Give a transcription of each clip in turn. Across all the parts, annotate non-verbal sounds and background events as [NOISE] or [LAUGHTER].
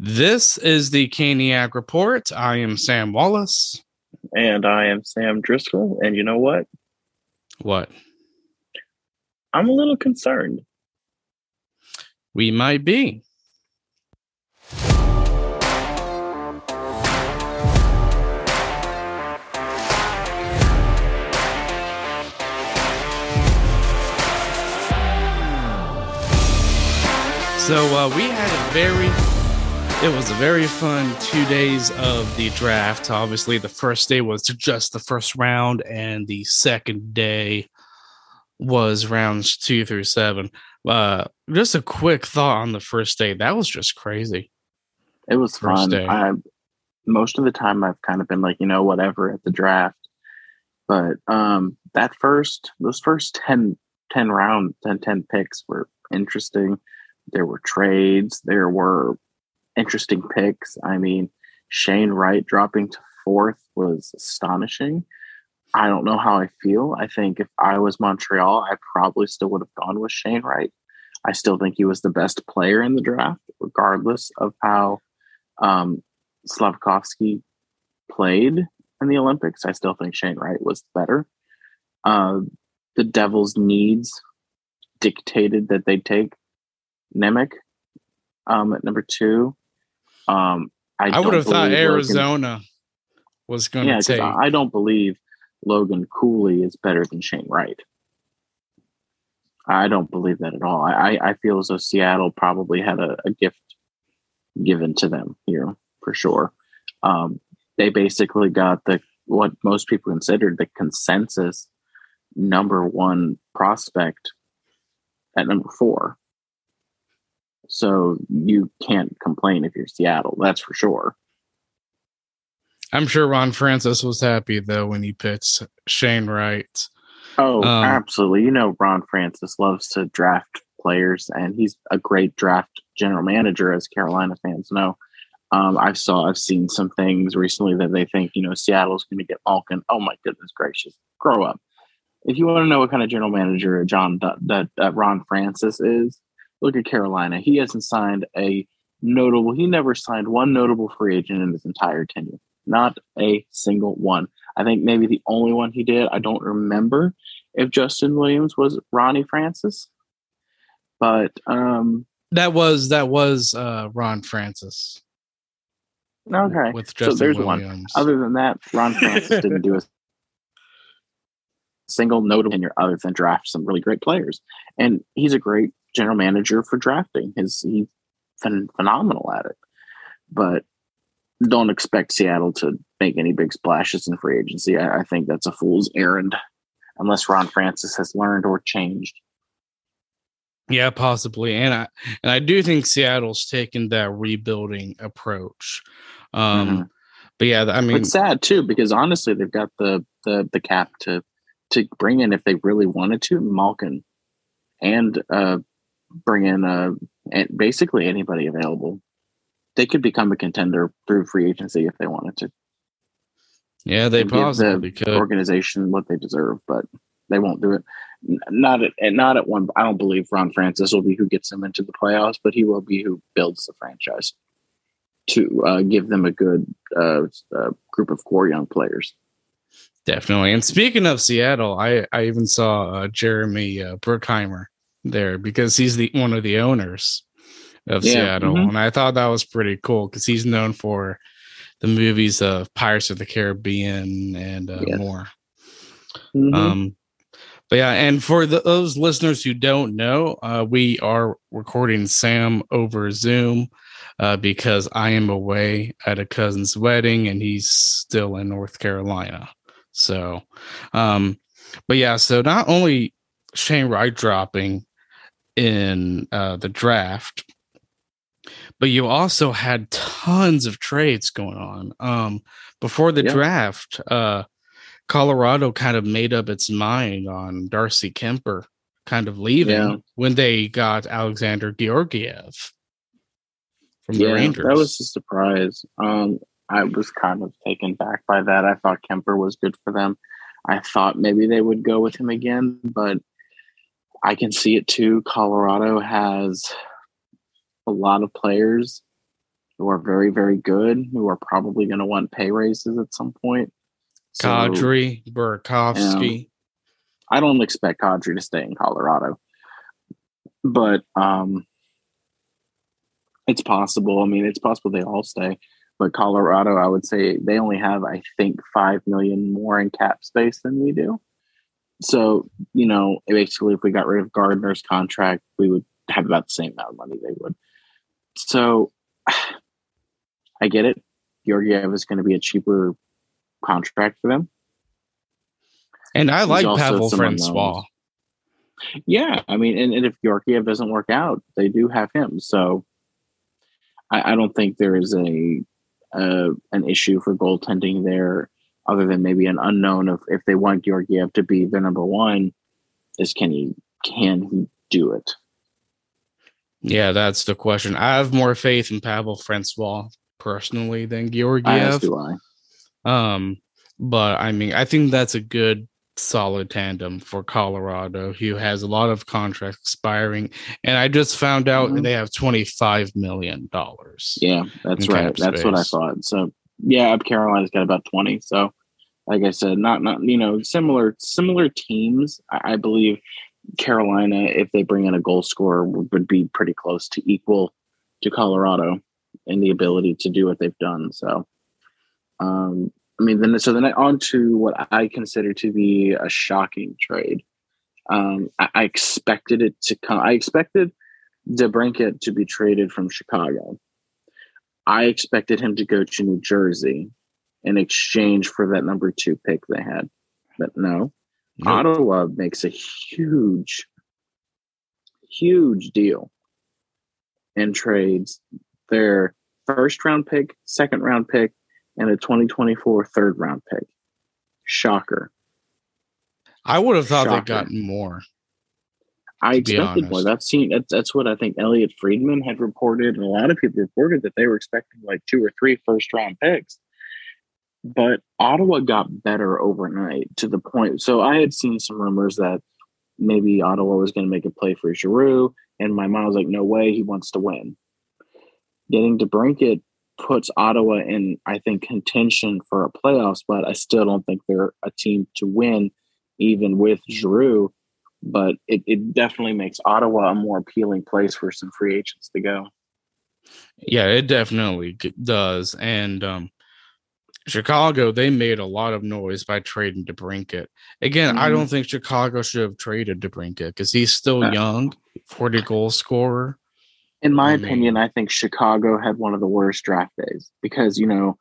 This is the Caniac Report. I am Sam Wallace. And I am Sam Driscoll. And you know what? What? I'm a little concerned. We might be. So uh, we had a very, it was a very fun two days of the draft. Obviously, the first day was just the first round, and the second day was rounds two through seven. Uh, just a quick thought on the first day. That was just crazy. It was first fun. I, most of the time, I've kind of been like, you know, whatever at the draft. But um, that first, those first 10, 10 rounds, 10, 10 picks were interesting there were trades, there were interesting picks. I mean, Shane Wright dropping to fourth was astonishing. I don't know how I feel. I think if I was Montreal, I probably still would have gone with Shane Wright. I still think he was the best player in the draft, regardless of how um, Slafkovsky played in the Olympics. I still think Shane Wright was better. Uh, the Devils' needs dictated that they take Nemec um, at number two. Um, I, I would have thought Arizona Logan, was going to yeah, take. I don't believe Logan Cooley is better than Shane Wright. I don't believe that at all. I, I feel as though Seattle probably had a, a gift given to them here for sure. Um, they basically got the what most people considered the consensus number one prospect at number four. So you can't complain if you're Seattle, that's for sure. I'm sure Ron Francis was happy though when he pitched Shane Wright. Oh, um, absolutely. You know, Ron Francis loves to draft players, and he's a great draft general manager, as Carolina fans know. Um, I've saw, I've seen some things recently that they think, you know, Seattle's going to get Malkin. Oh my goodness gracious, grow up! If you want to know what kind of general manager John that, that Ron Francis is, Look at Carolina. He hasn't signed a notable, he never signed one notable free agent in his entire tenure. Not a single one. I think maybe the only one he did, I don't remember if Justin Williams was Ronnie Francis. But um that was that was uh Ron Francis. Okay. With Justin so there's Williams. one. Other than that, Ron Francis [LAUGHS] didn't do a single notable tenure other than draft some really great players. And he's a great general manager for drafting. His he's ph- phenomenal at it, but don't expect Seattle to make any big splashes in free agency. I, I think that's a fool's errand, unless Ron Francis has learned or changed. Yeah, possibly, and I and I do think Seattle's taken that rebuilding approach. Um, mm-hmm. But yeah, I mean, it's sad too because honestly, they've got the the the cap to to bring in if they really wanted to Malkin and uh, bring in uh, basically anybody available. They could become a contender through free agency if they wanted to. Yeah, they possibly give the could. organization what they deserve, but they won't do it. Not at not at one. I don't believe Ron Francis will be who gets them into the playoffs, but he will be who builds the franchise to uh, give them a good uh, uh, group of core young players. Definitely. And speaking of Seattle, I I even saw uh, Jeremy uh, Bruckheimer there because he's the one of the owners of yeah, Seattle, mm-hmm. and I thought that was pretty cool because he's known for the movies of Pirates of the Caribbean and uh, more. Mm-hmm. Um, but yeah, and for the, those listeners who don't know, uh, we are recording Sam over Zoom uh, because I am away at a cousin's wedding and he's still in North Carolina. So, um, but yeah, so not only Shane Wright dropping, in uh, the draft, but you also had tons of trades going on. Um, before the draft, uh, Colorado kind of made up its mind on Darcy Kuemper kind of leaving yeah. when they got Alexander Georgiev from yeah, the Rangers. That was a surprise. Um, I was kind of taken back by that. I thought Kuemper was good for them. I thought maybe they would go with him again, but I can see it too. Colorado has a lot of players who are very, very good, who are probably going to want pay raises at some point. So, Kadri, Burakovsky. I don't expect Kadri to stay in Colorado, but um, it's possible. I mean, it's possible they all stay, but Colorado, I would say they only have, I think, five million more in cap space than we do. So, you know, basically, if we got rid of Gardiner's contract, we would have about the same amount of money they would. So, [SIGHS] I get it. Georgiev is going to be a cheaper contract for them. And I like Pavel Francouz. Yeah, I mean, and, and if Georgiev doesn't work out, they do have him. So I, I don't think there is a uh, an issue for goaltending there, other than maybe an unknown of if they want Georgiev to be the number one, is can he can he do it? Yeah, that's the question. I have more faith in Pavel Francouz personally than Georgiev. do I. Um, but I mean, I think that's a good solid tandem for Colorado, who has a lot of contracts expiring. And I just found out mm-hmm. they have twenty five million dollars. Yeah, that's right. That's what I thought. So yeah, Carolina's got about twenty. So like I said, not not you know similar similar teams. I, I believe Carolina, if they bring in a goal scorer, would, would be pretty close to equal to Colorado in the ability to do what they've done. So, um, I mean, then so then on to what I consider to be a shocking trade. Um, I, I expected it to come. I expected DeBrincat to be traded from Chicago. I expected him to go to New Jersey in exchange for that number two pick they had. But no. Ottawa makes a huge, huge deal and trades their first round pick, second round pick, and a 2024 third round pick. Shocker. I would have thought Shocker. they'd gotten more. I expected more. That's seen that's, that's what I think Elliotte Friedman had reported, and a lot of people reported that they were expecting like two or three first round picks. But Ottawa got better overnight to the point. So I had seen some rumors that maybe Ottawa was going to make a play for Giroux, and my mind was like, no way, he wants to win. Getting DeBrincat puts Ottawa in, I think, contention for a playoff spot. I still don't think they're a team to win, even with Giroux. But it, it definitely makes Ottawa a more appealing place for some free agents to go. Yeah, it definitely does. And um, Chicago, they made a lot of noise by trading DeBrincat. Again, mm-hmm. I don't think Chicago should have traded DeBrincat because he's still uh, young, 40 goal scorer. In my mm-hmm. opinion, I think Chicago had one of the worst draft days because you know,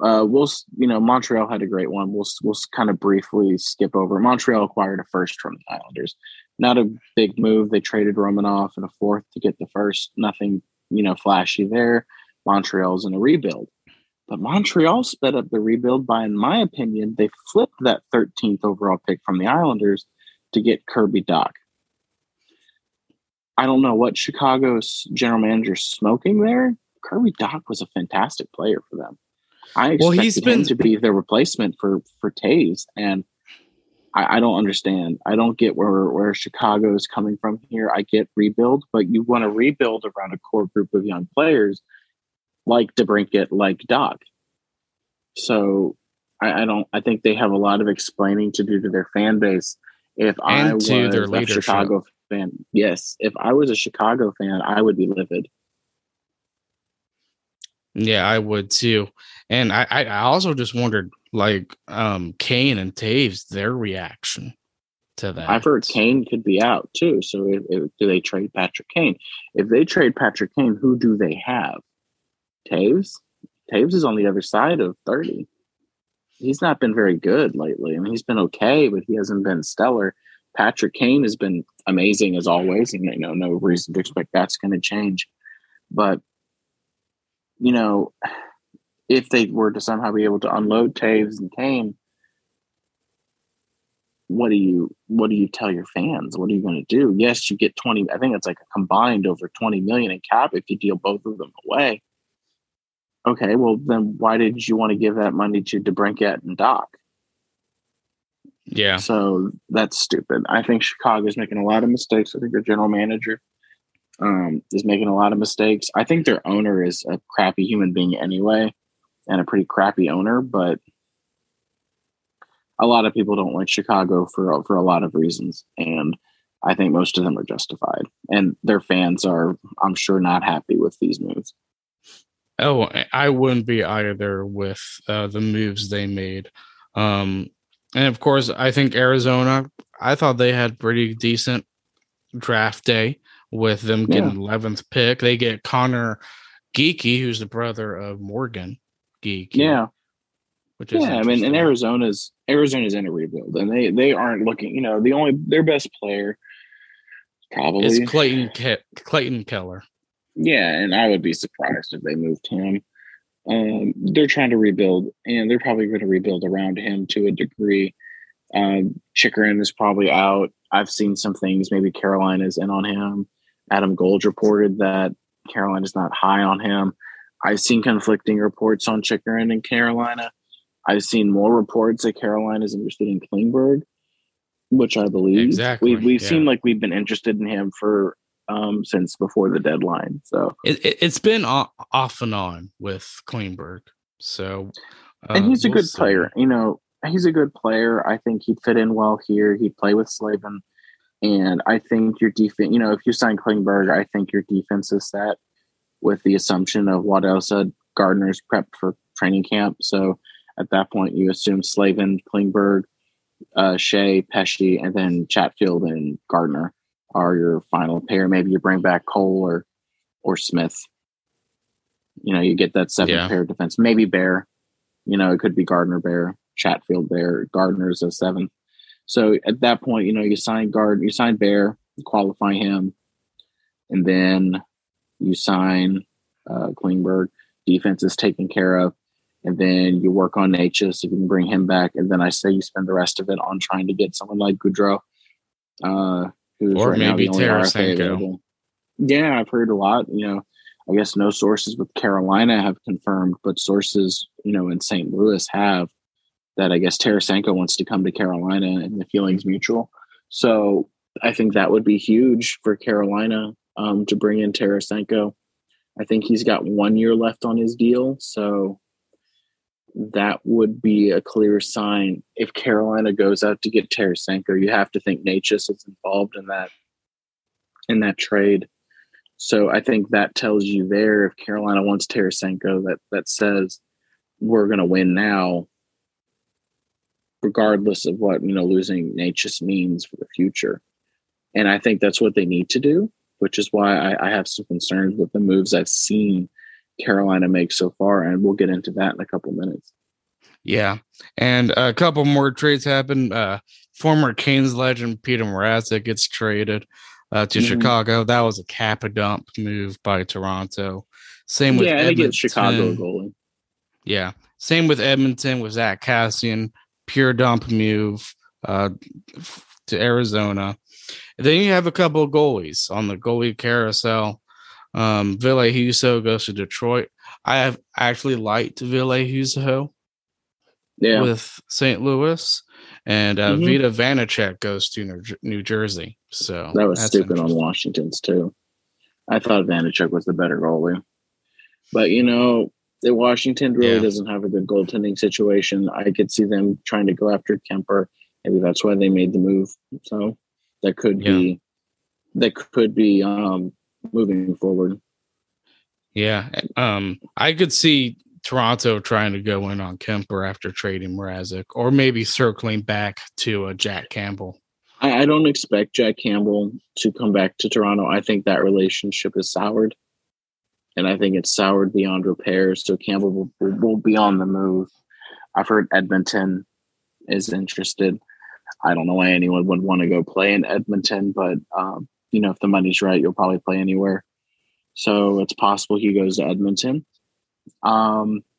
uh, we'll you know Montreal had a great one. We'll we'll kind of briefly skip over. Montreal acquired a first from the Islanders. Not a big move. They traded Romanov and a fourth to get the first. Nothing you know flashy there. Montreal's in a rebuild. But Montreal sped up the rebuild by, in my opinion, they flipped that 13th overall pick from the Islanders to get Kirby Dach. I don't know what Chicago's general manager smoking there. Kirby Dach was a fantastic player for them. I expected well, he's been him to be their replacement for for Toews, and I, I, don't understand. I don't get where where Chicago is coming from here. I get rebuild, but you want to rebuild around a core group of young players like DeBrincat, like Dach. So I, I, don't. I think they have a lot of explaining to do to their fan base. If and I was a Chicago fan. Yes, if I was a Chicago fan, I would be livid. Yeah, I would too. And I, I also just wondered, like, um, Kane and Toews, their reaction to that. I've heard Kane could be out too. So, if, if, do they trade Patrick Kane? If they trade Patrick Kane, who do they have? Toews. Taves is on the other side of thirty. He's not been very good lately. I mean, he's been okay, but he hasn't been stellar. Patrick Kane has been amazing as always, and you know, no reason to expect that's going to change. But you know, if they were to somehow be able to unload Toews and Kane, what do you what do you tell your fans? What are you going to do? Yes, you get twenty. I think it's like a combined over twenty million in cap if you deal both of them away. Okay, well then why did you want to give that money to DeBrincat and Dach? Yeah. So that's stupid. I think Chicago is making a lot of mistakes. I think their general manager um, is making a lot of mistakes. I think their owner is a crappy human being anyway, and a pretty crappy owner. But a lot of people don't like Chicago for for a lot of reasons, and I think most of them are justified. And their fans are, I'm sure, not happy with these moves. Oh, I wouldn't be either with uh, the moves they made. Um, and of course, I think Arizona. I thought they had pretty decent draft day with them getting eleventh pick. They get Conor Geekie, who's the brother of Morgan Geekie. Yeah, which is yeah. I mean, and Arizona's Arizona's in a rebuild, and they they aren't looking. You know, the only their best player probably is Clayton Ke- Clayton Keller. Yeah, and I would be surprised if they moved him. Um, they're trying to rebuild, and they're probably going to rebuild around him to a degree. Um, Chychrun is probably out. I've seen some things. Maybe Carolina's in on him. Adam Gold reported that Carolina's not high on him. I've seen conflicting reports on Chychrun and Carolina. I've seen more reports that Carolina is interested in Klingberg, which I believe. Exactly. We've, we've yeah. seen like we've been interested in him for um, since before the deadline. So it, has it, been off and on with Klingberg. So, uh, and he's a we'll good see. player. You know, he's a good player. I think he'd fit in well here. He'd play with Slavin. And I think your defense, you know, if you sign Klingberg, I think your defense is set with the assumption of what else said Gardiner's prepped for training camp. So at that point, you assume Slavin, Klingberg, uh, Skjei, Pesce, and then Chatfield and Gardiner are your final pair. Maybe you bring back Cole or or Smith. You know, you get that seventh yeah. pair defense. Maybe Bear. You know, it could be Gardiner Bear, Chatfield Bear. Gardiner's a seven. So at that point, you know, you sign Gard, you sign Bear, you qualify him, and then you sign uh, Klingberg. Defense is taken care of, and then you work on if you can bring him back, and then I say you spend the rest of it on trying to get someone like Goodrow, uh, who's or right maybe Tarasenko. Yeah, I've heard a lot. You know, I guess no sources with Carolina have confirmed, but sources, you know, in St. Louis have that I guess Tarasenko wants to come to Carolina and the feeling's mutual. So I think that would be huge for Carolina um, to bring in Tarasenko. I think he's got one year left on his deal. So that would be a clear sign. If Carolina goes out to get Tarasenko, you have to think Necas is involved in that in that trade. So I think that tells you there if Carolina wants Tarasenko, that that says we're going to win now, regardless of what you know losing Necas means for the future. And I think that's what they need to do, which is why I, I have some concerns with the moves I've seen Carolina makes so far, and we'll get into that in a couple minutes. Yeah, and a couple more trades happen. Uh, former Canes legend Peter Mrazek gets traded uh, to mm-hmm. Chicago. That was a cap a dump move by Toronto. Same with yeah, Edmonton. Chicago goalie. Yeah, same with Edmonton with Zack Kassian. Pure dump move uh, to Arizona. And then you have a couple of goalies on the goalie carousel. Um, Ville Husso goes to Detroit. I have actually liked Ville Husso yeah. with St. Louis, and uh, mm-hmm. Vita Vanecek goes to New, Jersey. So that was stupid on Washington's too. I thought Vanecek was the better goalie, but you know, the Washington really yeah. doesn't have a good goaltending situation. I could see them trying to go after Kuemper. Maybe that's why they made the move. So that could yeah. be that could be um moving forward. Yeah. Um, I could see Toronto trying to go in on Kuemper after trading Mrazek, or maybe circling back to uh, Jack Campbell. I, I, don't expect Jack Campbell to come back to Toronto. I think that relationship is soured, and I think it's soured beyond repair. So Campbell will, will, will be on the move. I've heard Edmonton is interested. I don't know why anyone would want to go play in Edmonton, but um, you know, if the money's right, you'll probably play anywhere. So it's possible he goes to Edmonton. Um, [SIGHS]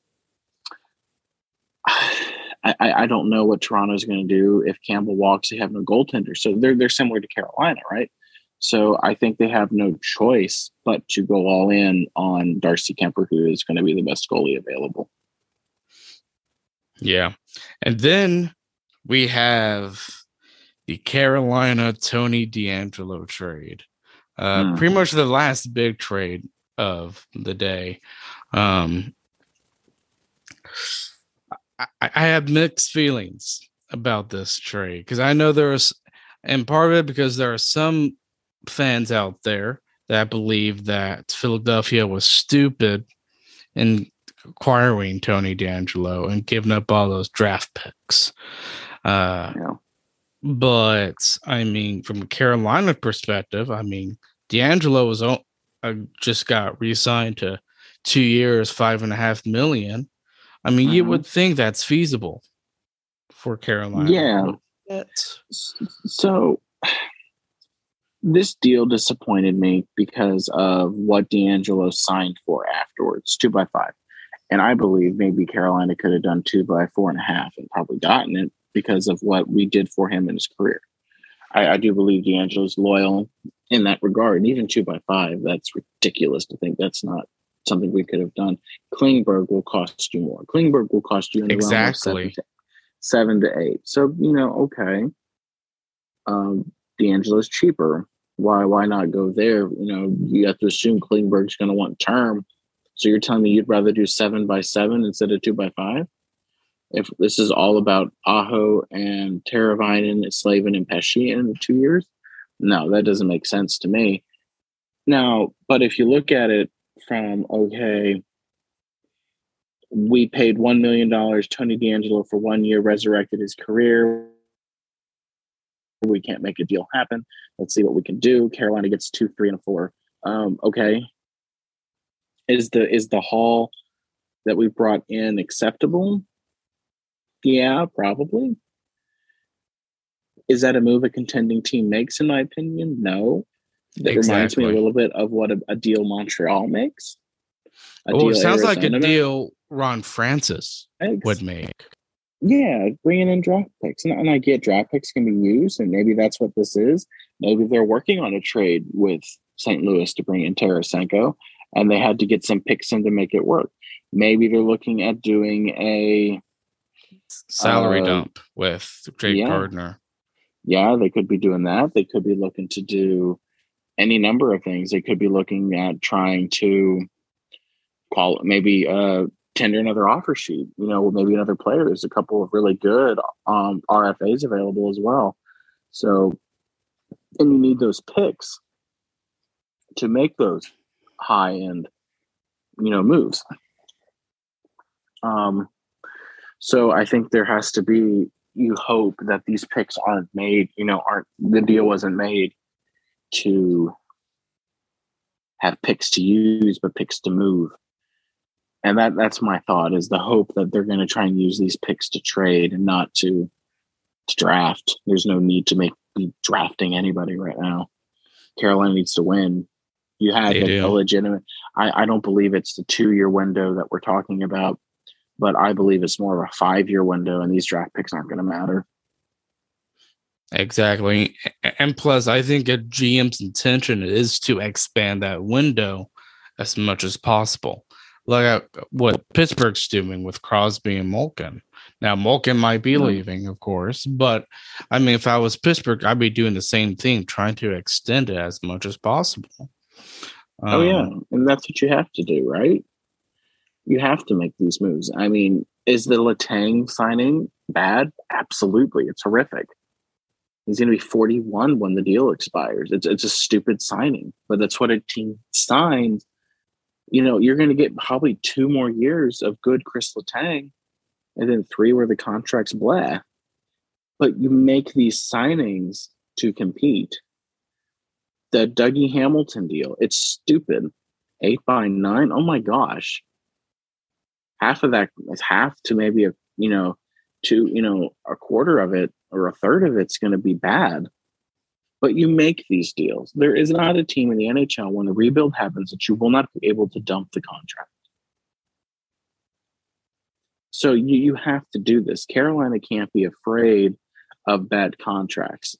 I, I don't know what Toronto's going to do if Campbell walks. They have no goaltender, so they're they're similar to Carolina, right? So I think they have no choice but to go all in on Darcy Kuemper, who is going to be the best goalie available. Yeah, and then we have the Carolina Tony DeAngelo trade. Uh, mm. Pretty much the last big trade of the day. Um, I, I have mixed feelings about this trade because I know there's, and part of it because there are some fans out there that believe that Philadelphia was stupid in acquiring Tony DeAngelo and giving up all those draft picks. Uh, yeah. But I mean, from a Carolina perspective, I mean, DeAngelo was uh, just got re-signed to two years, five and a half million. I mean, mm-hmm. you would think that's feasible for Carolina. Yeah. So this deal disappointed me because of what DeAngelo signed for afterwards, two by five. And I believe maybe Carolina could have done two by four and a half and probably gotten it because of what we did for him in his career. I, I do believe DeAngelo's loyal in that regard. And even two by five, that's ridiculous to think that's not something we could have done. Klingberg will cost you more. Klingberg will cost you exactly. seven to, seven to eight. So, you know, okay. Um, DeAngelo's cheaper. Why why not go there? You know, you have to assume Klingberg's gonna want term. So you're telling me you'd rather do seven by seven instead of two by five? If this is all about Aho and Teravainen, Slavin, and Pesce in two years, no, that doesn't make sense to me. Now, but if you look at it from okay, we paid one million dollars Tony DeAngelo for one year, resurrected his career. We can't make a deal happen. Let's see what we can do. Carolina gets two, three, and a four. Um, okay, is the is the haul that we brought in acceptable? Yeah, probably. Is that a move a contending team makes? In my opinion, no. That exactly. reminds me a little bit of what a, a deal Montreal makes. oh, it sounds Arizona like a deal Ron Francis makes. would make. Yeah, bringing in draft picks, and, and I get draft picks can be used, and maybe that's what this is. Maybe they're working on a trade with St. Louis to bring in Tarasenko, and they had to get some picks in to make it work. Maybe they're looking at doing a salary uh, dump with Jake yeah. Gardiner. Yeah, they could be doing that. They could be looking to do any number of things. They could be looking at trying to call maybe uh, tender another offer sheet. You know, maybe another player. There's a couple of really good um, RFAs available as well. So, and you need those picks to make those high end, you know, moves. Um, so I think there has to be. You hope that these picks aren't made. You know, aren't the deal wasn't made to have picks to use, but picks to move. And that that's my thought is the hope that they're going to try and use these picks to trade and not to to draft. There's no need to make be drafting anybody right now. Carolina needs to win. You had a, a legitimate. I, I don't believe it's the two year window that we're talking about, but I believe it's more of a five year window, and these draft picks aren't going to matter. Exactly. And plus, I think a GM's intention is to expand that window as much as possible. Like what Pittsburgh's doing with Crosby and Malkin. Now, Malkin might be leaving, of course, but I mean, if I was Pittsburgh, I'd be doing the same thing, trying to extend it as much as possible. Um, oh, yeah. Um, and that's what you have to do, right? You have to make these moves. I mean, is the Letang signing bad? Absolutely. It's horrific. He's going to be 41 when the deal expires. It's it's a stupid signing, but that's what a team signs. You know, you're going to get probably two more years of good Chris Letang, and then three where the contract's blah. But you make these signings to compete. The Dougie Hamilton deal, it's stupid. Eight by nine. Oh my gosh. Half of that is half to maybe a you know, to you know, a quarter of it or a third of it's going to be bad. But you make these deals. There is not a team in the NHL when the rebuild happens that you will not be able to dump the contract. So you, you have to do this. Carolina can't be afraid of bad contracts.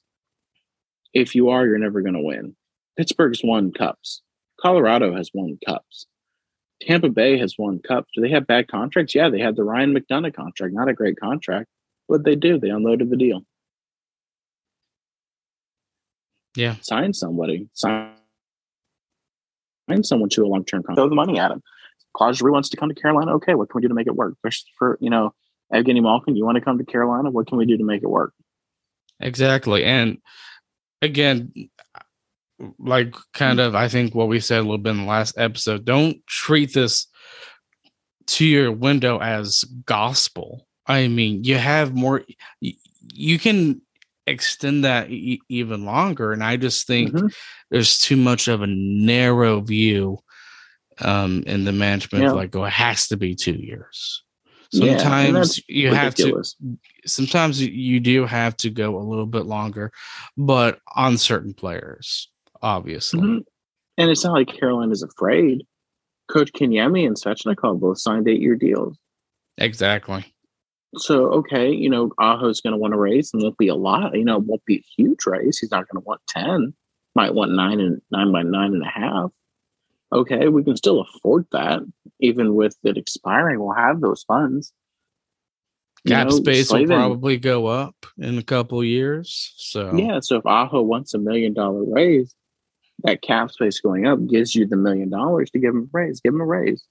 If you are, you're never going to win. Pittsburgh's won cups. Colorado has won cups. Tampa Bay has won cups. Do they have bad contracts? Yeah, they had the Ryan McDonagh contract, not a great contract. What they do? They unloaded the deal. Yeah. Sign somebody. Sign sign someone to a long term contract. Throw the money at him. Claude Giroux wants to come to Carolina. Okay, what can we do to make it work? For, for you know, Evgeny Malkin, you want to come to Carolina? What can we do to make it work? Exactly. And again, like kind of, I think what we said a little bit in the last episode, don't treat this to your window as gospel. I mean, you have more, you can extend that e- even longer. And I just think mm-hmm. there's too much of a narrow view um, in the management. Yeah. Like, oh, it has to be two years. Sometimes yeah, you ridiculous. have to. Sometimes you do have to go a little bit longer, but on certain players, obviously. Mm-hmm. And it's not like Carolina is afraid. Kotkaniemi and Svechnikov both signed eight-year deals. Exactly. So okay, you know, Aho's going to want to raise, and won't be a lot. You know, it won't be a huge raise. He's not going to want ten. Might want nine and nine by nine and a half. Okay, we can still afford that, even with it expiring. We'll have those funds. Cap know, space will probably go up in a couple years. So yeah, so if Aho wants a million dollar raise, that cap space going up gives you the million dollars to give him a raise. Give him a raise.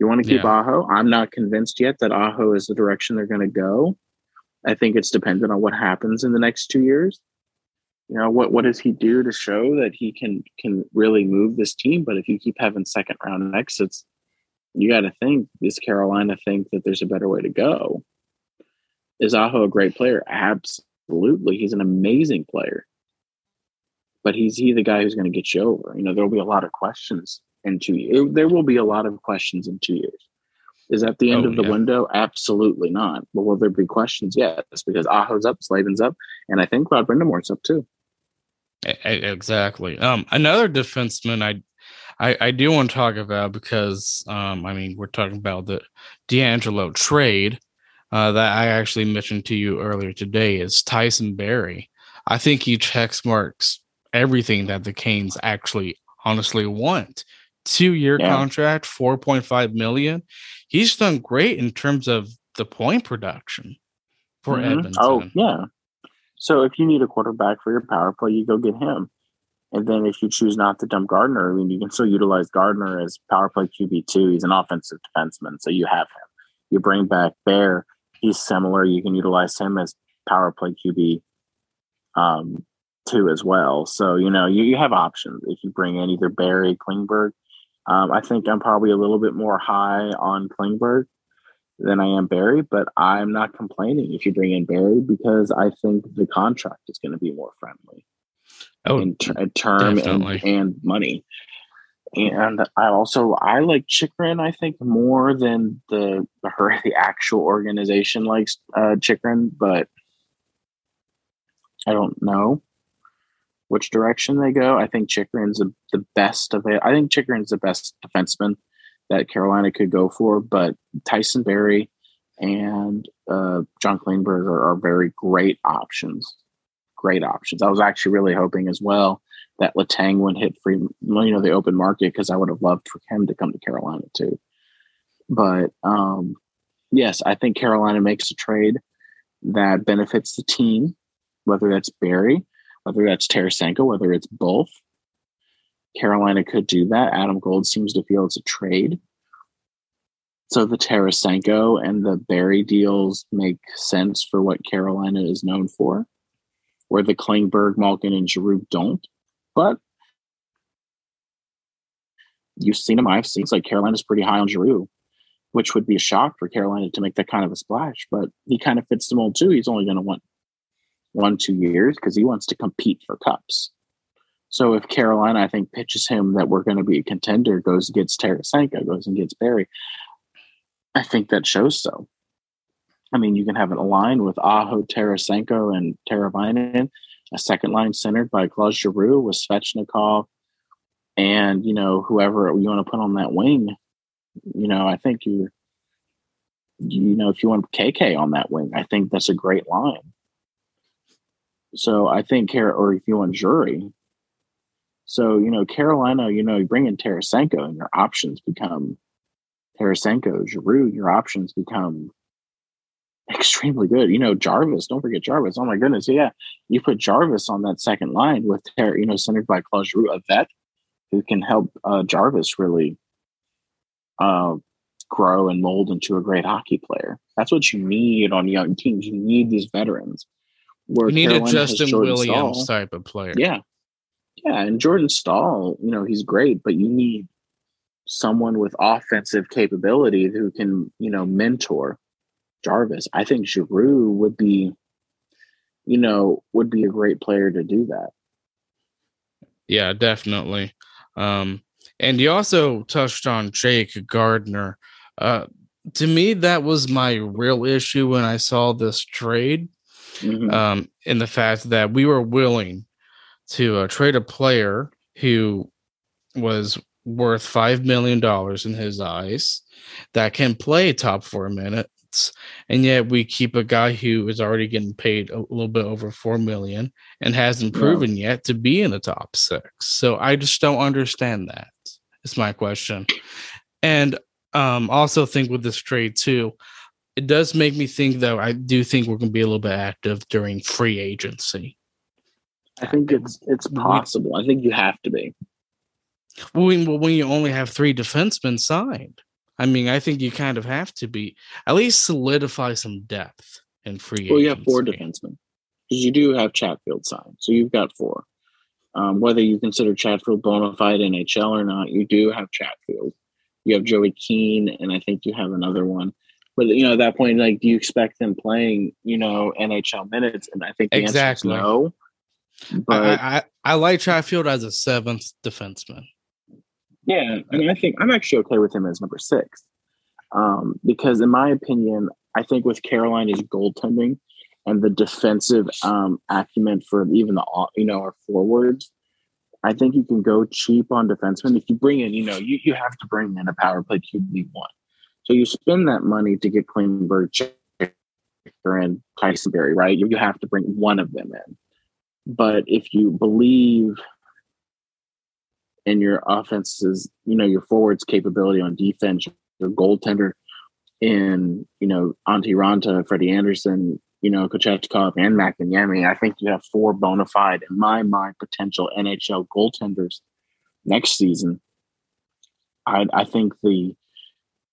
You want to keep yeah. Aho? I'm not convinced yet that Aho is the direction they're going to go. I think it's dependent on what happens in the next two years. You know what what does he do to show that he can can really move this team? But if you keep having second round exits, you got to think does Carolina think that there's a better way to go? Is Aho a great player? Absolutely, he's an amazing player. But he's he the guy who's going to get you over. You know there will be a lot of questions in two years. There will be a lot of questions in two years. Is that the end oh, of the yeah. window? Absolutely not. But will there be questions? Yes, because Aho's up, Slavin's up, and I think Rod Brind'Amour's up too. Exactly. Um, another defenseman I, I, I do want to talk about because um, I mean we're talking about the DeAngelo trade uh, that I actually mentioned to you earlier today is Tyson Barrie. I think he checks marks everything that the Canes actually honestly want two year yeah. contract, 4.5 million. He's done great in terms of the point production for mm-hmm. Edmonton. Oh, yeah. So if you need a quarterback for your power play, you go get him. And then if you choose not to dump Gardiner, I mean, you can still utilize Gardiner as power play QB2. He's an offensive defenseman, so you have him. You bring back Bear, he's similar. You can utilize him as power play QB um, two as well. So, you know, you, you have options if you bring in either Barrie Klingberg, um, I think I'm probably a little bit more high on Klingberg than I am Barrie, but I'm not complaining if you bring in Barrie because I think the contract is going to be more friendly. Oh, in, ter- in term and, and, money. And I also I like Chychrun. I think more than the her the actual organization likes uh, Chychrun, but I don't know which direction they go. I think Chychrun's the, the best of it. I think Chychrun's the best defenseman that Carolina could go for, but Tyson Barrie and uh, John Klingberg are, very great options. Great options. I was actually really hoping as well that Letang would hit free, you know, the open market because I would have loved for him to come to Carolina too. But um, yes, I think Carolina makes a trade that benefits the team, whether that's Barrie whether that's Tarasenko, whether it's both. Carolina could do that. Adam Gold seems to feel it's a trade. So the Tarasenko and the Barrie deals make sense for what Carolina is known for, where the Klingberg, Malkin, and Giroux don't. But you've seen them. I've seen. It's like Carolina's pretty high on Giroux, which would be a shock for Carolina to make that kind of a splash. But he kind of fits the mold too. He's only going to want one, two years because he wants to compete for cups. So if Carolina, I think, pitches him that we're going to be a contender, goes and gets Tarasenko, goes and gets Barrie, I think that shows so. I mean, you can have a line with Aho, Tarasenko, and Teravainen, a second line centered by Claude Giroux with Svechnikov, and you know whoever you want to put on that wing. You know, I think you, you know, if you want KK on that wing, I think that's a great line. So I think Car or if you want Giroux, So, you know, Carolina, you know, you bring in Tarasenko and your options become Tarasenko, Giroux, your options become extremely good. You know, Jarvis, don't forget Jarvis. Oh my goodness. Yeah. You put Jarvis on that second line with, Ter- you know, centered by Claude Giroux, a vet who can help uh, Jarvis really uh, grow and mold into a great hockey player. That's what you need on young teams. You need these veterans. Where you need Carolina a Justin Williams Staal. type of player. Yeah. Yeah. And Jordan Staal, you know, he's great, but you need someone with offensive capability who can, you know, mentor Jarvis. I think Giroux would be, you know, would be a great player to do that. Yeah, definitely. Um, and you also touched on Jake Gardiner. Uh, to me, that was my real issue when I saw this trade. Mm-hmm. Um, in the fact that we were willing to uh, trade a player who was worth five million dollars in his eyes that can play top four minutes, and yet we keep a guy who is already getting paid a little bit over four million and hasn't proven yet to be in the top six. So I just don't understand that. Is my question, and um, also think with this trade too. It does make me think though. I do think we're going to be a little bit active during free agency. I think it's it's possible. I think you have to be. When, when you only have three defensemen signed, I mean, I think you kind of have to be at least solidify some depth in free. Well, agency. you have four defensemen because you do have Chatfield signed, so you've got four. Um, whether you consider Chatfield bona fide NHL or not, you do have Chatfield. You have Joey Keane, and I think you have another one. But you know, at that point, like, do you expect them playing, you know, NHL minutes? And I think the exactly. answer is no. But I, I, I like Chatfield as a seventh defenseman. Yeah, and I think I'm actually okay with him as number six, um, because in my opinion, I think with Carolina's goaltending and the defensive um, acumen for even the you know our forwards, I think you can go cheap on defensemen. If you bring in, you know, you, you have to bring in a power play QB one, so you spend that money to get Klingberg, and Tyson Barrie, right? You, have to bring one of them in. But if you believe in your offense's, you know, your forwards' capability on defense, your goaltender in, you know, Antti Raanta, Freddie Andersen, you know, Kochetkov and Makiniemi, I think you have four bona fide, in my mind, potential NHL goaltenders next season. I, I think the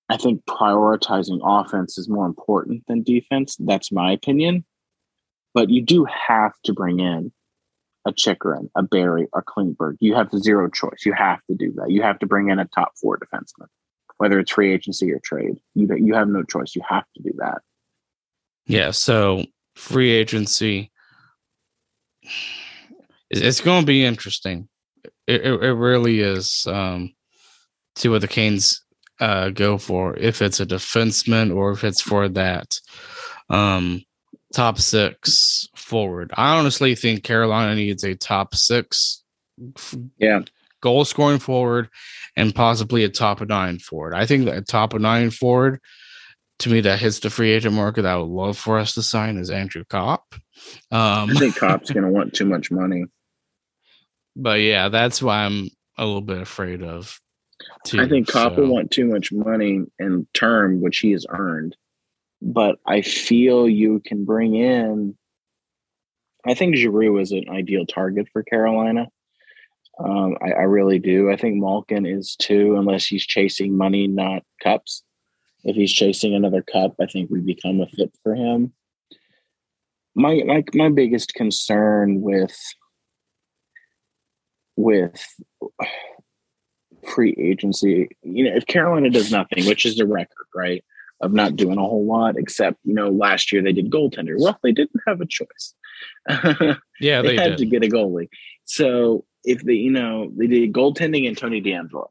I think prioritizing offense is more important than defense. That's my opinion. But you do have to bring in a Chychrun, a Barrie, a Klingberg. You have zero choice. You have to do that. You have to bring in a top four defenseman, whether it's free agency or trade. You you have no choice. You have to do that. Yeah. So free agency, it's going to be interesting. It, it, it really is. Um, see what the Canes uh, go for if it's a defenseman or if it's for that um, top six forward. I honestly think Carolina needs a top six, yeah, goal scoring forward, and possibly a top of nine forward. I think that a top of nine forward, to me, that hits the free agent market. That I would love for us to sign is Andrew Copp. Um, I think Copp's [LAUGHS] going to want too much money. But yeah, that's why I'm a little bit afraid of. Too, I think Copp so. will want too much money in term, which he has earned but I feel you can bring in. I think Giroux is an ideal target for Carolina. Um, I, I, really do. I think Malkin is too, unless he's chasing money, not cups. If he's chasing another cup, I think we become a fit for him. My my my biggest concern with with free agency, you know, if Carolina does nothing, which is the record, right? of not doing a whole lot, except you know last year they did goaltender. Well, they didn't have a choice. [LAUGHS] yeah, they, they had did. to get a goalie. So if they, you know, they did goaltending and Tony DeAngelo.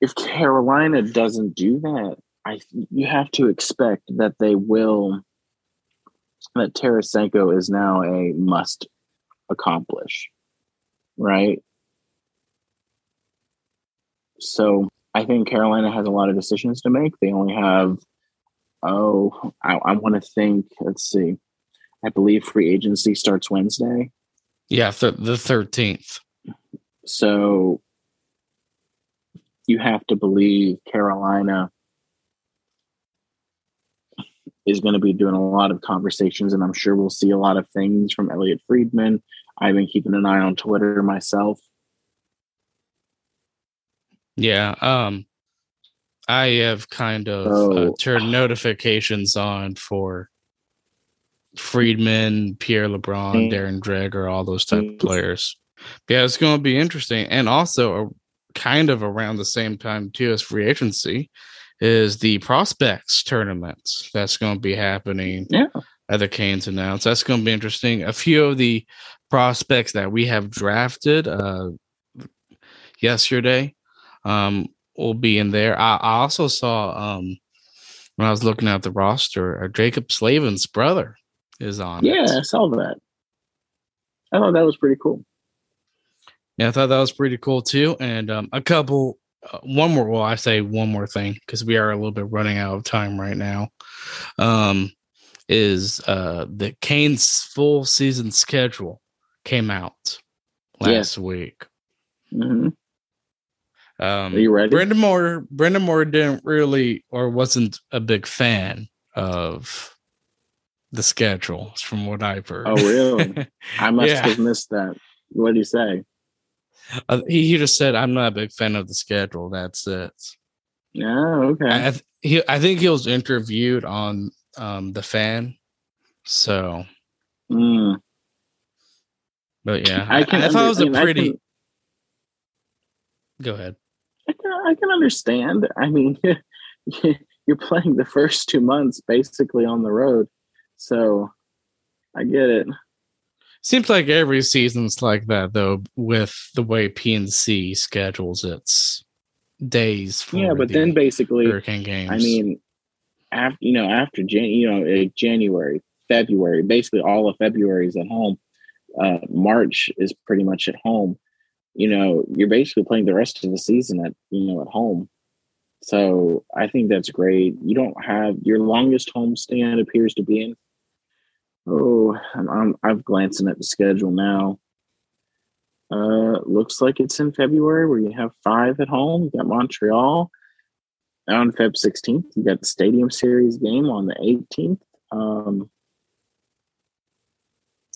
If Carolina doesn't do that, I you have to expect that they will. That Tarasenko is now a must accomplish, right? So I think Carolina has a lot of decisions to make. They only have, oh, I, I want to think. Let's see. I believe free agency starts Wednesday. Yeah, th- the 13th. So you have to believe Carolina is going to be doing a lot of conversations, and I'm sure we'll see a lot of things from Elliotte Friedman. I've been keeping an eye on Twitter myself Yeah. Um, I have kind of uh, oh. uh, turned notifications on for Friedman, Pierre LeBrun, Darren Dreger, all those type of players. Yeah, it's going to be interesting, and also a, kind of around the same time too as free agency is the prospects tournament that's going to be happening. Yeah, at the Canes announced. That's going to be interesting. A few of the prospects that we have drafted uh, yesterday um, will be in there. I, I also saw um, when I was looking at the roster, uh, Jaccob Slavin's brother is on. Yeah, it. I saw that. I thought that was pretty cool. Yeah, I thought that was pretty cool too. And um, a couple, uh, one more. Well, I say one more thing because we are a little bit running out of time right now. Um, is uh the Canes full season schedule came out last yeah. week. Mm-hmm. Um, Are you ready? Brind'Amour, Brendan Moore didn't really or wasn't a big fan of the schedule, from what I've heard. Oh, really? [LAUGHS] I must yeah. have missed that. What did he say? Uh, he, he just said, "I'm not a big fan of the schedule." That's it. Yeah. Okay. I, he, I think he was interviewed on um, the fan, so. Mm. But yeah, I, can I, I thought it was a pretty. Can, Go ahead. I can, I can understand. I mean, [LAUGHS] you're playing the first two months basically on the road, so I get it. Seems like every season's like that though, with the way PNC schedules its days. yeah, but the then basically Hurricane games. I mean, after you know, after Jan, you know, January, February, basically all of February is at home. Uh, March is pretty much at home you know, you're basically playing the rest of the season at, you know, at home. So I think that's great. You don't have your longest homestand appears to be in. Oh, I'm, I'm, I'm glancing at the schedule now. Uh, looks like it's in February where you have five at home. You got Montreal on Feb 16th. You got the Stadium Series game on the 18th. Um,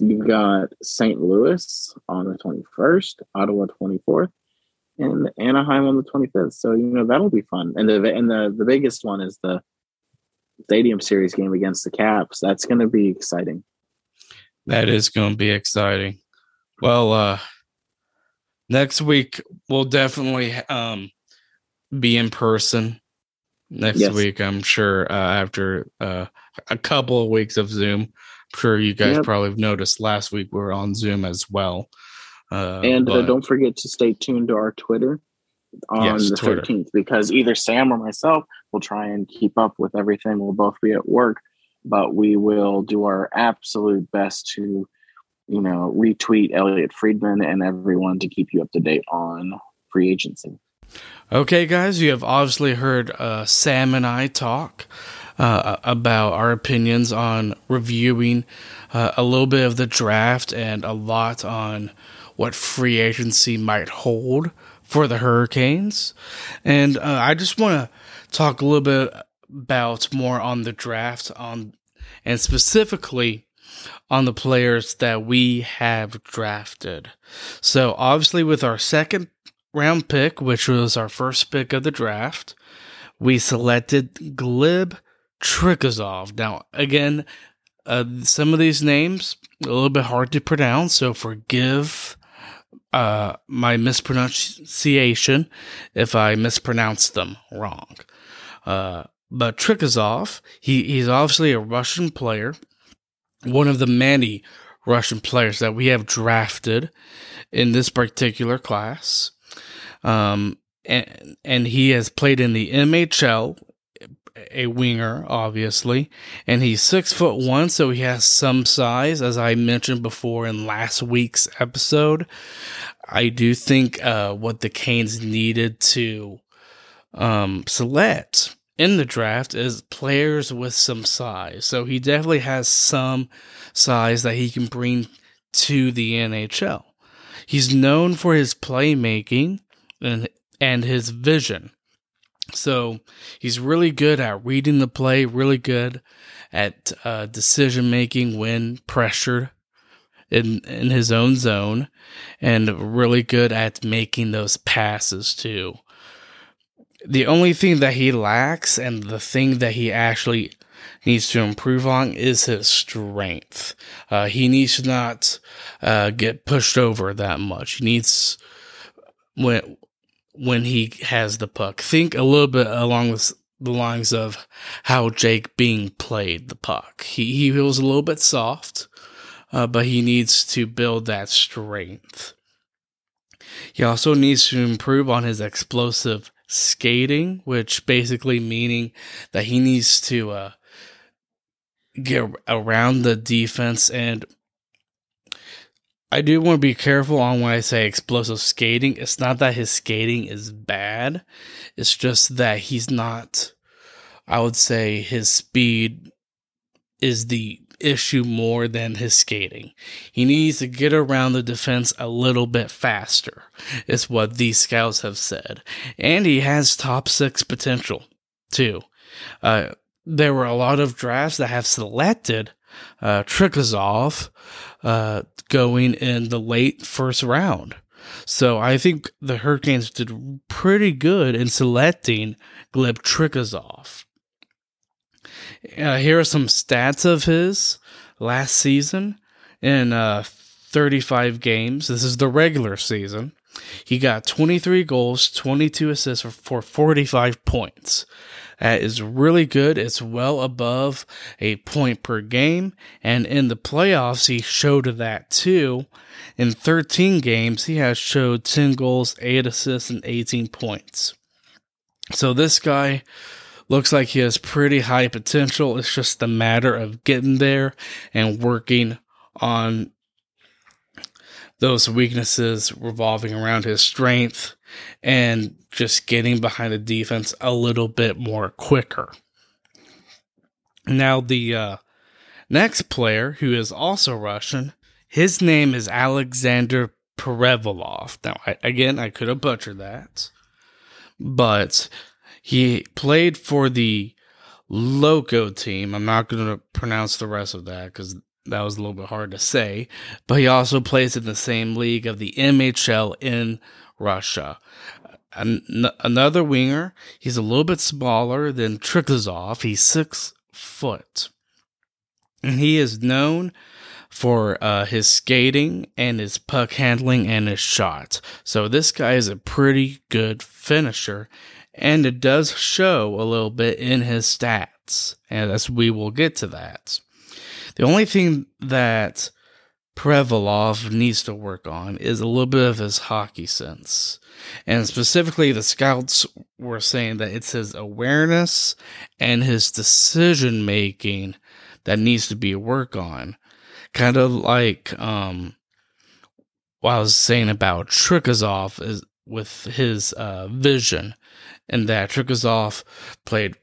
You've got St. Louis on the 21st, Ottawa 24th, and Anaheim on the 25th. So you know that'll be fun. And the and the the biggest one is the Stadium Series game against the Caps. That's going to be exciting. That is going to be exciting. Well, uh next week we'll definitely um be in person next yes. week i'm sure uh, after uh, a couple of weeks of zoom sure you guys yep. probably have noticed last week we were on Zoom as well. Uh, and uh, don't forget to stay tuned to our Twitter on yes, the Twitter. 13th because either Sam or myself will try and keep up with everything. We'll both be at work, but we will do our absolute best to, you know, retweet Elliotte Friedman and everyone to keep you up to date on free agency. Okay, guys, you have obviously heard uh, Sam and I talk uh, about our opinions on reviewing uh, a little bit of the draft and a lot on what free agency might hold for the Hurricanes. And uh, I just want to talk a little bit about more on the draft on and specifically on the players that we have drafted. So obviously with our second round pick, which was our first pick of the draft, we selected Gleb Trikozov. Now, again, uh, some of these names a little bit hard to pronounce, so forgive uh, my mispronunciation if I mispronounce them wrong. Uh, but Trikozov, he, he's obviously a Russian player, one of the many Russian players that we have drafted in this particular class. Um, and, and he has played in the MHL a winger, obviously, and he's six foot one, so he has some size, as I mentioned before in last week's episode. I do think uh, what the Canes needed to um, select in the draft is players with some size. So he definitely has some size that he can bring to the NHL. He's known for his playmaking and and his vision. So he's really good at reading the play, really good at uh, decision making when pressured in in his own zone, and really good at making those passes too. the only thing that he lacks and the thing that he actually needs to improve on is his strength. Uh, he needs to not uh, get pushed over that much. He needs when when he has the puck. Think a little bit along the lines of how Jake Bean played the puck. He he was a little bit soft, uh, but he needs to build that strength. He also needs to improve on his explosive skating, which basically meaning that he needs to uh, get around the defense and I do want to be careful on when I say explosive skating. It's not that his skating is bad. It's just that he's not I would say his speed is the issue more than his skating. He needs to get around the defense a little bit faster, is what these scouts have said. And he has top six potential, too. Uh, there were a lot of drafts that have selected uh, Trikozov uh, going in the late first round. So I think the Hurricanes did pretty good in selecting Gleb Trikozov. Uh, here are some stats of his last season in uh, 35 games. This is the regular season. He got 23 goals, 22 assists for 45 points. That is really good. It's well above a point per game. And in the playoffs, he showed that too. In 13 games, he has showed 10 goals, 8 assists, and 18 points. So this guy looks like he has pretty high potential. It's just a matter of getting there and working on those weaknesses revolving around his strength and just getting behind the defense a little bit more quicker. Now, the uh, next player who is also Russian, his name is Alexander Perevalov. Now, I, again, I could have butchered that, but he played for the Loko team. I'm not going to pronounce the rest of that because that was a little bit hard to say. But he also plays in the same league of the MHL in Russia. An- another winger. He's a little bit smaller than Trikozov. He's six foot. And he is known for uh, his skating and his puck handling and his shot. So this guy is a pretty good finisher and it does show a little bit in his stats, and as we will get to that. The only thing that Prevalov needs to work on is a little bit of his hockey sense. And specifically, the scouts were saying that it's his awareness and his decision making that needs to be work on. Kind of like um, what I was saying about Trikozov is with his uh, vision and that Trikozov played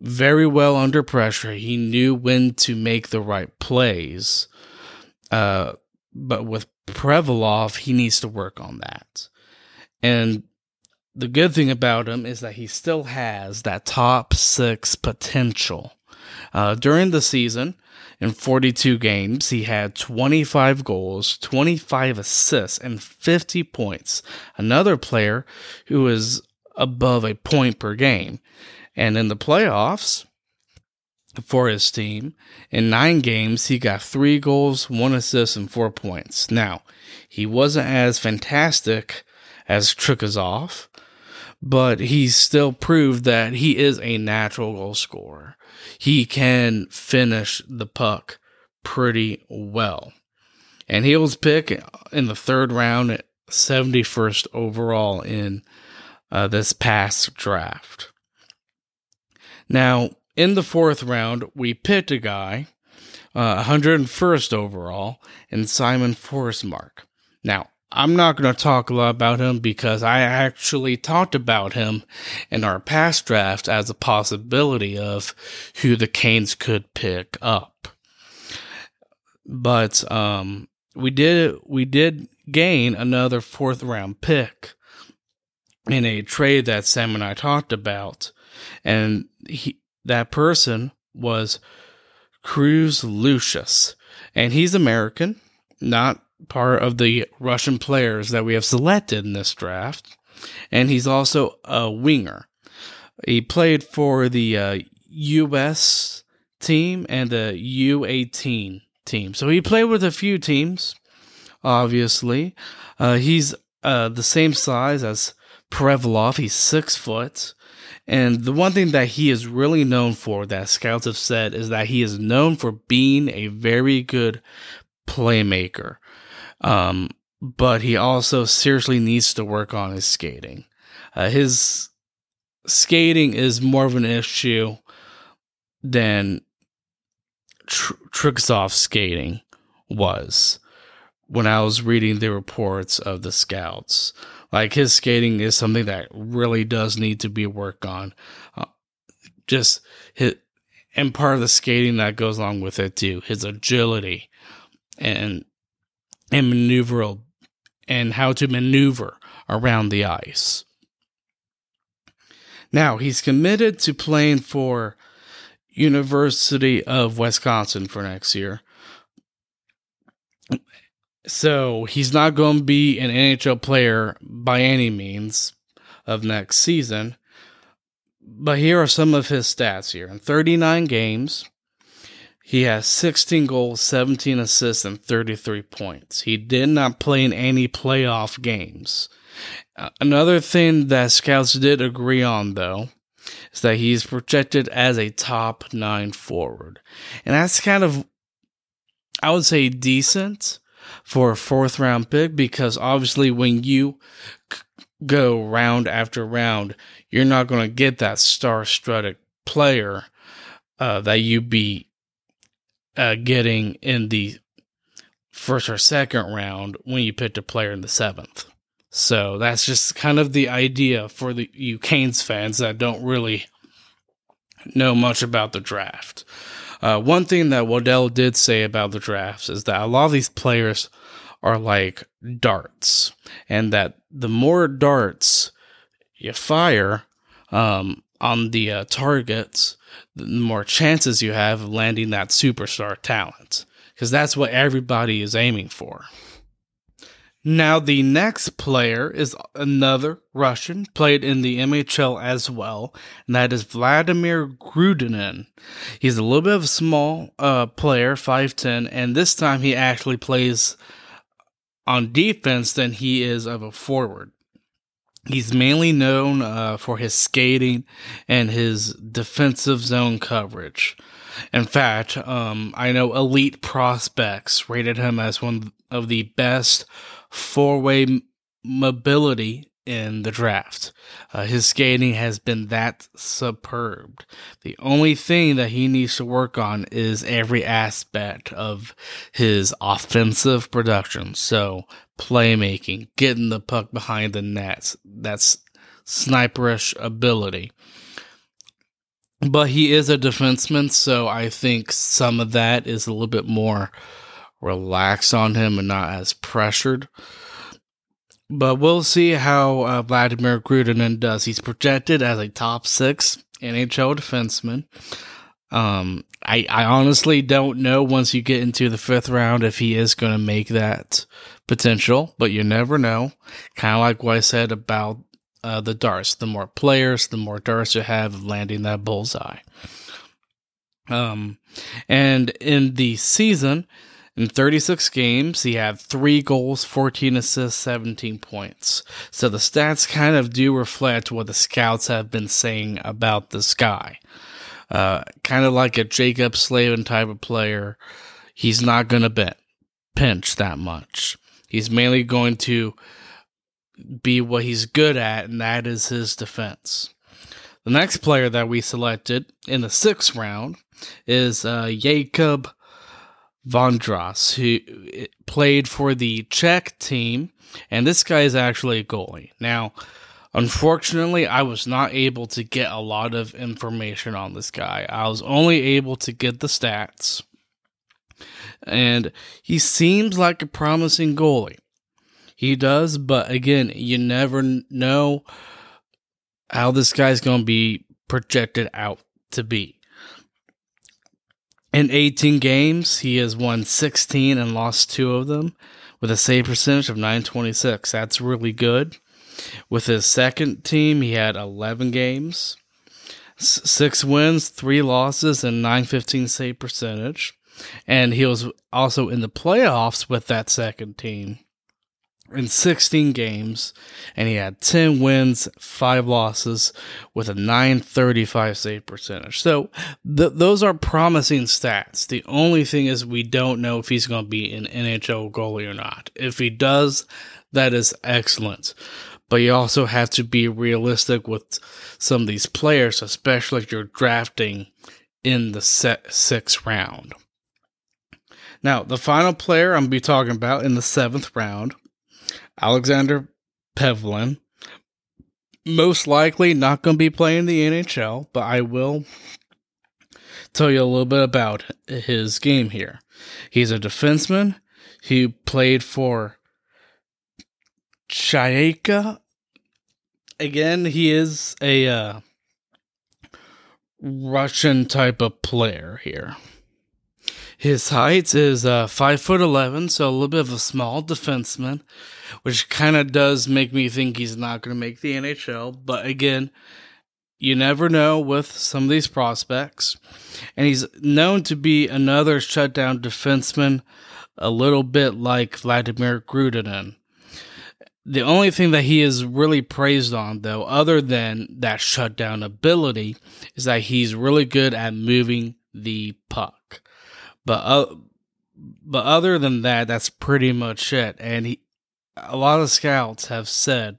very well under pressure. He knew when to make the right plays. Uh, but with Prevalov, he needs to work on that. And the good thing about him is that he still has that top six potential. Uh, during the season, in 42 games, he had 25 goals, 25 assists, and 50 points. Another player who is above a point per game. And in the playoffs for his team, in nine games, he got three goals, one assist, and four points. Now, he wasn't as fantastic as Trikozov, but he still proved that he is a natural goal scorer. He can finish the puck pretty well. And he was picked in the third round, 71st overall in uh, this past draft. Now, in the fourth round, we picked a guy, uh, 101st overall, in Simon Forsmark. Now, I'm not going to talk a lot about him because I actually talked about him in our past draft as a possibility of who the Canes could pick up. But um, we did we did gain another fourth round pick in a trade that Sam and I talked about, and he, that person was Cruz Lucius, and he's American, not part of the Russian players that we have selected in this draft, and he's also a winger. He played for the uh, U.S. team and the U18 team. So he played with a few teams, obviously. Uh, he's uh, the same size as Perevalov. He's six foot. And the one thing that he is really known for, that scouts have said, is that he is known for being a very good playmaker. Um, but he also seriously needs to work on his skating. Uh, his skating is more of an issue than Tr- skating was when I was reading the reports of the scouts. Like his skating is something that really does need to be worked on. Uh, just his, and part of the skating that goes along with it too, his agility and and maneuver and how to maneuver around the ice. Now he's committed to playing for University of Wisconsin for next year. So he's not going to be an NHL player by any means of next season. But here are some of his stats here. In 39 games, he has 16 goals, 17 assists, and 33 points. He did not play in any playoff games. Uh, another thing that scouts did agree on, though, is that he's projected as a top nine forward. And that's kind of, I would say, decent for a fourth round pick because obviously when you go round after round, you're not going to get that star studded player uh, that you'd be uh, getting in the first or second round when you picked a player in the seventh. So that's just kind of the idea for the you Canes fans that don't really know much about the draft. Uh, one thing that Waddell did say about the drafts is that a lot of these players are like darts, and that the more darts you fire um, on the uh, targets, the more chances you have of landing that superstar talent because that's what everybody is aiming for. Now, the next player is another Russian, played in the MHL as well, and that is Vladimir Grudinin. He's a little bit of a small uh, player, 5'10, and this time he actually plays on defense than he is of a forward. He's mainly known uh, for his skating and his defensive zone coverage. In fact, um, I know elite prospects rated him as one of the best four way mobility in the draft. Uh, his skating has been that superb. The only thing that he needs to work on is every aspect of his offensive production. So, playmaking, getting the puck behind the nets, that's sniperish ability. But he is a defenseman, so I think some of that is a little bit more relaxed on him and not as pressured. But we'll see how uh, Vladimir Grudinin does. He's projected as a top six NHL defenseman. Um, I, I honestly don't know once you get into the fifth round if he is going to make that potential, but you never know. Kind of like what I said about uh, the darts. The more players, the more darts you have of landing that bullseye. Um, and in the season, in 36 games, he had three goals, 14 assists, 17 points. So the stats kind of do reflect what the scouts have been saying about this guy. Uh, kind of like a Jaccob Slavin type of player. He's not going to pinch that much. He's mainly going to be what he's good at, and that is his defense. The next player that we selected in the sixth round is uh, Jakub Vondras, who eh, played for the Czech team, and this guy is actually a goalie. Now, unfortunately, I was not able to get a lot of information on this guy. I was only able to get the stats, and he seems like a promising goalie. He does, but again, you never know how this guy's going to be projected out to be. In 18 games, he has won 16 and lost two of them with a save percentage of 926. That's really good. With his second team, he had 11 games six wins, three losses, and 915 save percentage. And he was also in the playoffs with that second team in 16 games, and he had 10 wins, 5 losses, with a 935 save percentage. So th- those are promising stats. The only thing is, we don't know if he's going to be an NHL goalie or not. If he does, that is excellent. But you also have to be realistic with some of these players, especially if you're drafting in the sixth round. Now, the final player I'm going to be talking about in the seventh round Alexander Pelevin. Most likely not going to be playing the NHL, but I will tell you a little bit about his game here. He's a defenseman. He played for Chaika. Again, he is a uh, Russian type of player here. His height is uh, five foot eleven, so a little bit of a small defenseman, which kind of does make me think he's not going to make the NHL. But again, you never know with some of these prospects. And he's known to be another shutdown defenseman, a little bit like Vladimir Grudinin. The only thing that he is really praised on, though, other than that shutdown ability, is that he's really good at moving the puck. But uh, but other than that, that's pretty much it. And he, a lot of scouts have said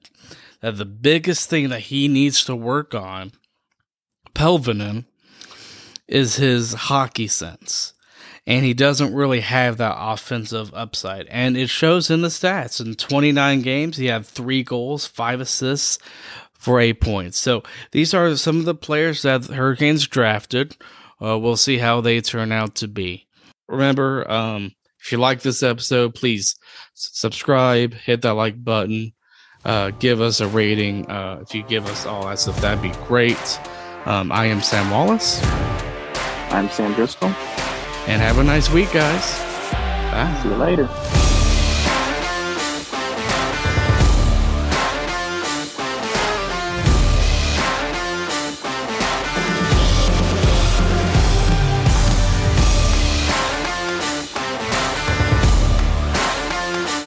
that the biggest thing that he needs to work on, Pelvinen, is his hockey sense. And he doesn't really have that offensive upside. And it shows in the stats. In 29 games, he had three goals, five assists for eight points. So these are some of the players that Hurricanes drafted. Uh, we'll see how they turn out to be remember, um, if you like this episode, please subscribe, hit that like button, uh, give us a rating. Uh, if you give us all that stuff, that'd be great. Um, I am Sam Wallace. I'm Sam Driscoll. And have a nice week, guys. Bye. See you later.